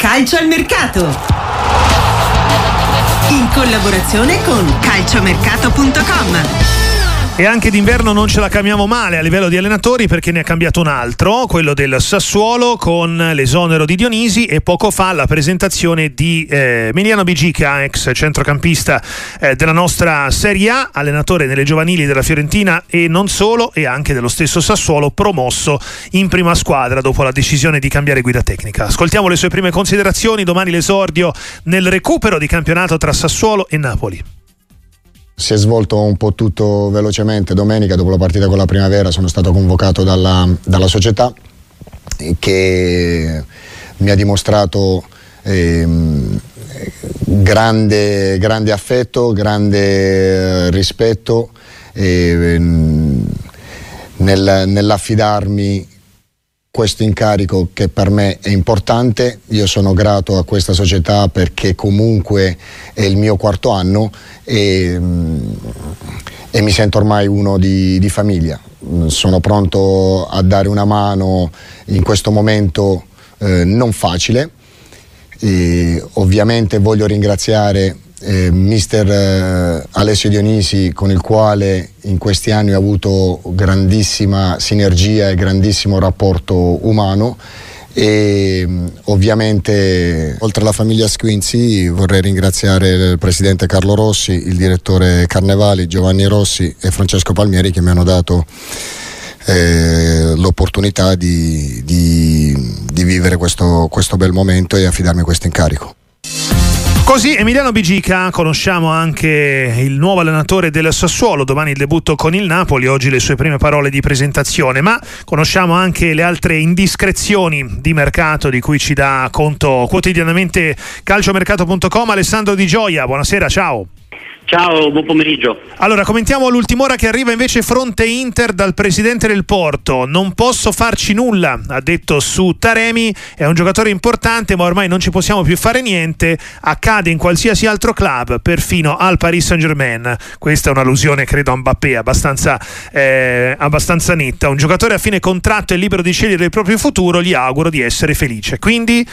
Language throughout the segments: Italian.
calcio al mercato. In collaborazione con calciomercato.com. E anche d'inverno non ce la camiamo male a livello di allenatori perché ne ha cambiato un altro, quello del Sassuolo con l'esonero di Dionisi e poco fa la presentazione di eh, Emiliano Bigica, ex centrocampista eh, della nostra Serie A, allenatore nelle giovanili della Fiorentina e non solo, e anche dello stesso Sassuolo, promosso in prima squadra dopo la decisione di cambiare guida tecnica. Ascoltiamo le sue prime considerazioni, domani l'esordio nel recupero di campionato tra Sassuolo e Napoli si è svolto un po' tutto velocemente. Domenica, dopo la partita con la primavera, sono stato convocato dalla, dalla società che mi ha dimostrato eh, grande, grande, affetto, grande rispetto eh, nel, nell'affidarmi questo incarico che per me è importante, io sono grato a questa società perché comunque è il mio quarto anno e, mm, e mi sento ormai uno di, di, famiglia. Sono pronto a dare una mano in questo momento eh, non facile. E ovviamente voglio ringraziare eh, mister eh, Alessio Dionisi con il quale in questi anni ho avuto grandissima sinergia e grandissimo rapporto umano e mm, ovviamente oltre alla famiglia Squinzi vorrei ringraziare il presidente Carlo Rossi, il direttore Carnevali, Giovanni Rossi e Francesco Palmieri che mi hanno dato eh, l'opportunità di, di, di vivere questo, questo bel momento e affidarmi questo incarico. Così Emiliano Bigica, conosciamo anche il nuovo allenatore del Sassuolo, domani il debutto con il Napoli, oggi le sue prime parole di presentazione, ma conosciamo anche le altre indiscrezioni di mercato di cui ci dà conto quotidianamente calciomercato.com. Alessandro Di Gioia, buonasera, ciao. Ciao, buon pomeriggio. Allora, commentiamo l'ultima ora che arriva invece fronte Inter dal presidente del Porto. Non posso farci nulla, ha detto su Taremi, è un giocatore importante, ma ormai non ci possiamo più fare niente. Accade in qualsiasi altro club, perfino al Paris Saint-Germain. Questa è un'allusione, credo, a Mbappé, abbastanza, eh, abbastanza netta. Un giocatore a fine contratto è libero di scegliere il proprio futuro, gli auguro di essere felice. Quindi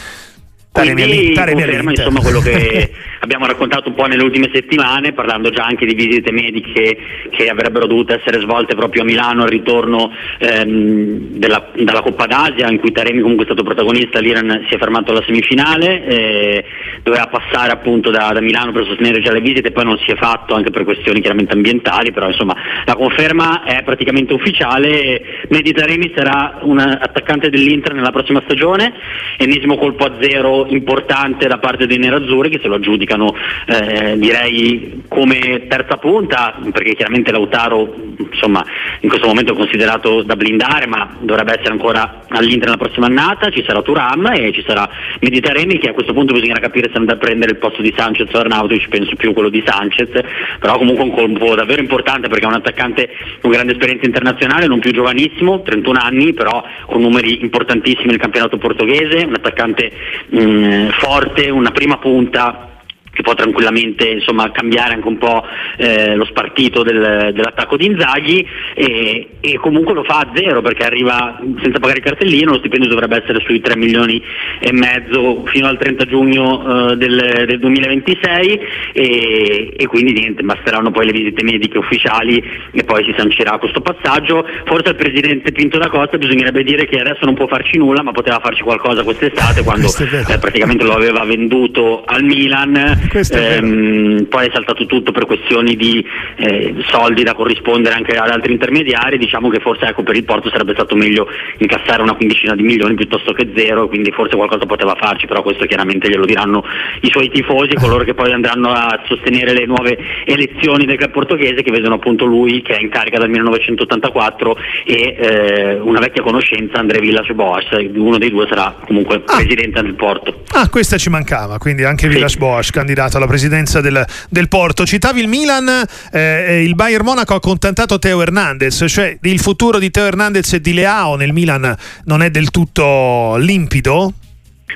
quindi conferma insomma quello che abbiamo raccontato un po' nelle ultime settimane, parlando già anche di visite mediche che avrebbero dovuto essere svolte proprio a Milano al ritorno ehm, della, dalla Coppa d'Asia, in cui Taremi comunque è stato protagonista, l'Iran si è fermato alla semifinale, eh, doveva passare appunto da, da, Milano per sostenere già le visite, poi non si è fatto anche per questioni chiaramente ambientali, però insomma la conferma è praticamente ufficiale, Medi Taremi sarà un attaccante dell'Inter nella prossima stagione, ennesimo colpo a zero importante da parte dei nerazzurri che se lo aggiudicano eh, direi come terza punta perché chiaramente Lautaro insomma in questo momento è considerato da blindare ma dovrebbe essere ancora all'Inter nella prossima annata. Ci sarà Turam e ci sarà Meditaremi che a questo punto bisognerà capire se andrà a prendere il posto di Sanchez o Arnautovic penso più quello di Sanchez però comunque un colpo davvero importante perché è un attaccante con grande esperienza internazionale non più giovanissimo 31 anni però con numeri importantissimi nel campionato portoghese un attaccante mh, mm, forte, una prima punta che può tranquillamente insomma, cambiare anche un po' eh, lo spartito del, dell'attacco di Inzaghi e, e, comunque lo fa a zero perché arriva senza pagare il cartellino, lo stipendio dovrebbe essere sui 3 milioni e mezzo fino al 30 giugno eh, del, del, 2026 e, e, quindi niente, basteranno poi le visite mediche ufficiali e poi si sancirà questo passaggio. Forse al Presidente Pinto da Costa bisognerebbe dire che adesso non può farci nulla ma poteva farci qualcosa quest'estate quando eh, praticamente lo aveva venduto al Milan ehm, poi è saltato tutto per questioni di eh, soldi da corrispondere anche ad altri intermediari, diciamo che forse ecco, per il Porto sarebbe stato meglio incassare una quindicina di milioni piuttosto che zero, quindi forse qualcosa poteva farci, però questo chiaramente glielo diranno i suoi tifosi, coloro che poi andranno a sostenere le nuove elezioni del club portoghese che vedono appunto lui che è in carica dal 1984 e eh, una vecchia conoscenza André Villas Boas, uno dei due sarà comunque ah. presidente del Porto. Ah, questa ci mancava, quindi anche Villas sì. Boas, candidato alla presidenza del, del Porto. Citavi il Milan, eh, il Bayern Monaco ha contattato Teo Hernandez, cioè il futuro di Teo Hernandez e di Leao nel Milan non è del tutto limpido?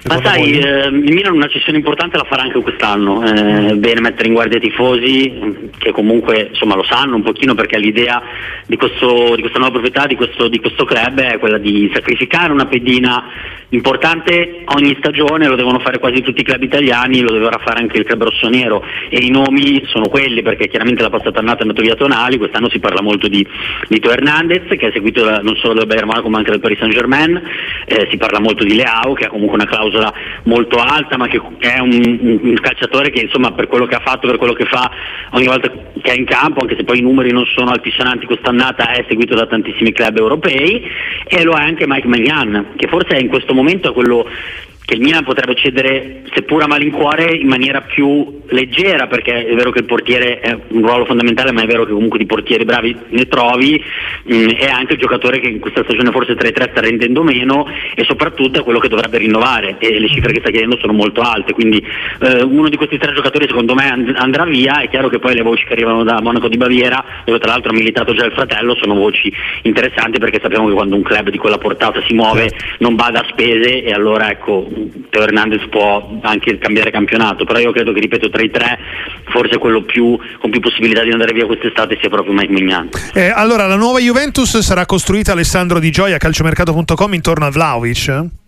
Ma sai, eh, il Milan una cessione importante la farà anche quest'anno, eh, bene mettere in guardia i tifosi che comunque insomma, lo sanno un pochino perché l'idea di, questo, di questa nuova proprietà, di questo, di questo club è quella di sacrificare una pedina importante ogni stagione, lo devono fare quasi tutti i club italiani, lo dovrà fare anche il club rossonero e i nomi sono quelli perché chiaramente la passata annata è andato via Tonali, quest'anno si parla molto di Lito Hernandez che è seguito da, non solo dal Bayern Monaco ma anche dal Paris Saint Germain, eh, si parla molto di Leao che ha comunque una clausola molto alta ma che è un, un, calciatore che insomma per quello che ha fatto, per quello che fa ogni volta che è in campo, anche se poi i numeri non sono altisonanti quest'annata, è seguito da tantissimi club europei e lo è anche Mike Magnan che forse è in questo momento è quello che il Milan potrebbe cedere, seppur a malincuore, in maniera più leggera, perché è vero che il portiere è un ruolo fondamentale, ma è vero che comunque di portieri bravi ne trovi, mh, mm, è anche il giocatore che in questa stagione forse 3-3 sta rendendo meno e soprattutto è quello che dovrebbe rinnovare e le cifre che sta chiedendo sono molto alte, quindi eh, uno di questi tre giocatori secondo me and- andrà via, è chiaro che poi le voci che arrivano da Monaco di Baviera, dove tra l'altro ha militato già il fratello, sono voci interessanti perché sappiamo che quando un club di quella portata si muove non bada a spese e allora ecco Teo Hernandez può anche cambiare campionato, però io credo che ripeto tra i tre forse quello più, con più possibilità di andare via quest'estate sia proprio Mike Mignan. Eh, allora la nuova Juventus sarà costruita Alessandro Di Gioia calciomercato.com intorno a Vlaovic?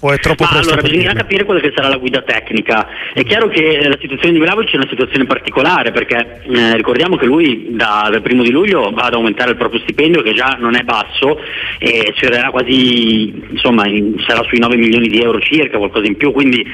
O è troppo Ma presto allora bisogna capire quella che sarà la guida tecnica. È chiaro che la situazione di Vlaovic è una situazione particolare perché eh, ricordiamo che lui da, dal primo di luglio va ad aumentare il proprio stipendio che già non è basso e sfiorerà quasi, insomma, in, sarà sui 9 milioni di euro circa, qualcosa in più, quindi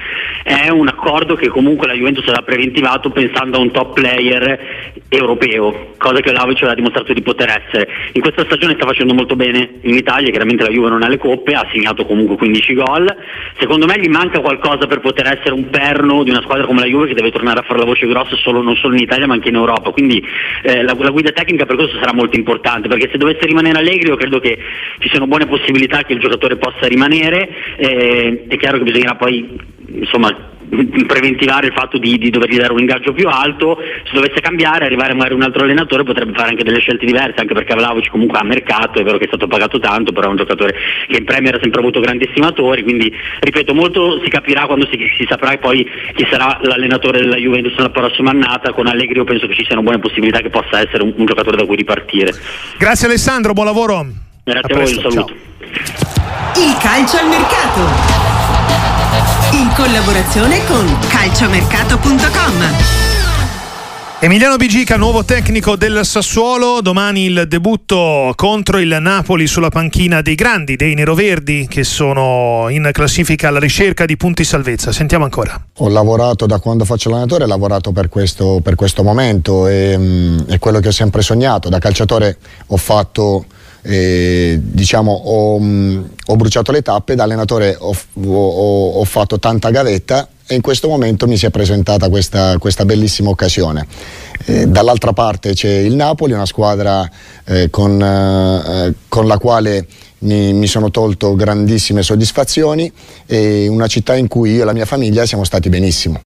è un accordo che comunque la Juventus aveva preventivato pensando a un top player europeo, cosa che Vlaovic aveva dimostrato di poter essere. In questa stagione sta facendo molto bene in Italia, chiaramente la Juve non ha le coppe, ha segnato comunque 15 gol secondo me gli manca qualcosa per poter essere un perno di una squadra come la Juve che deve tornare a fare la voce grossa solo, non solo in Italia ma anche in Europa, quindi eh, la, la, guida tecnica per questo sarà molto importante perché se dovesse rimanere Allegri io credo che ci siano buone possibilità che il giocatore possa rimanere, eh, è chiaro che bisognerà poi insomma preventivare il fatto di, di dovergli dare un ingaggio più alto, se dovesse cambiare, arrivare magari un altro allenatore potrebbe fare anche delle scelte diverse, anche perché Vlaovic comunque ha mercato, è vero che è stato pagato tanto, però è un giocatore che in Premier ha sempre avuto grandi estimatori, quindi ripeto, molto si capirà quando si, si saprà poi chi sarà l'allenatore della Juventus nella prossima annata, con Allegri io penso che ci siano buone possibilità che possa essere un, un giocatore da cui ripartire. Grazie Alessandro, buon lavoro. Grazie a, a voi, un saluto. Ciao. Il calcio al mercato in collaborazione con calciomercato.com. Emiliano Bigica, nuovo tecnico del Sassuolo, domani il debutto contro il Napoli sulla panchina dei grandi, dei neroverdi che sono in classifica alla ricerca di punti salvezza. Sentiamo ancora. Ho lavorato da quando faccio l'allenatore, ho lavorato per questo, per questo momento e mm, è quello che ho sempre sognato. Da calciatore ho fatto eh, diciamo, ho, mh, ho, bruciato le tappe, da allenatore ho, ho, ho, fatto tanta gavetta e in questo momento mi si è presentata questa, questa bellissima occasione. Eh, dall'altra parte c'è il Napoli, una squadra eh, con, eh, con, la quale mi, mi, sono tolto grandissime soddisfazioni e una città in cui io e la mia famiglia siamo stati benissimo.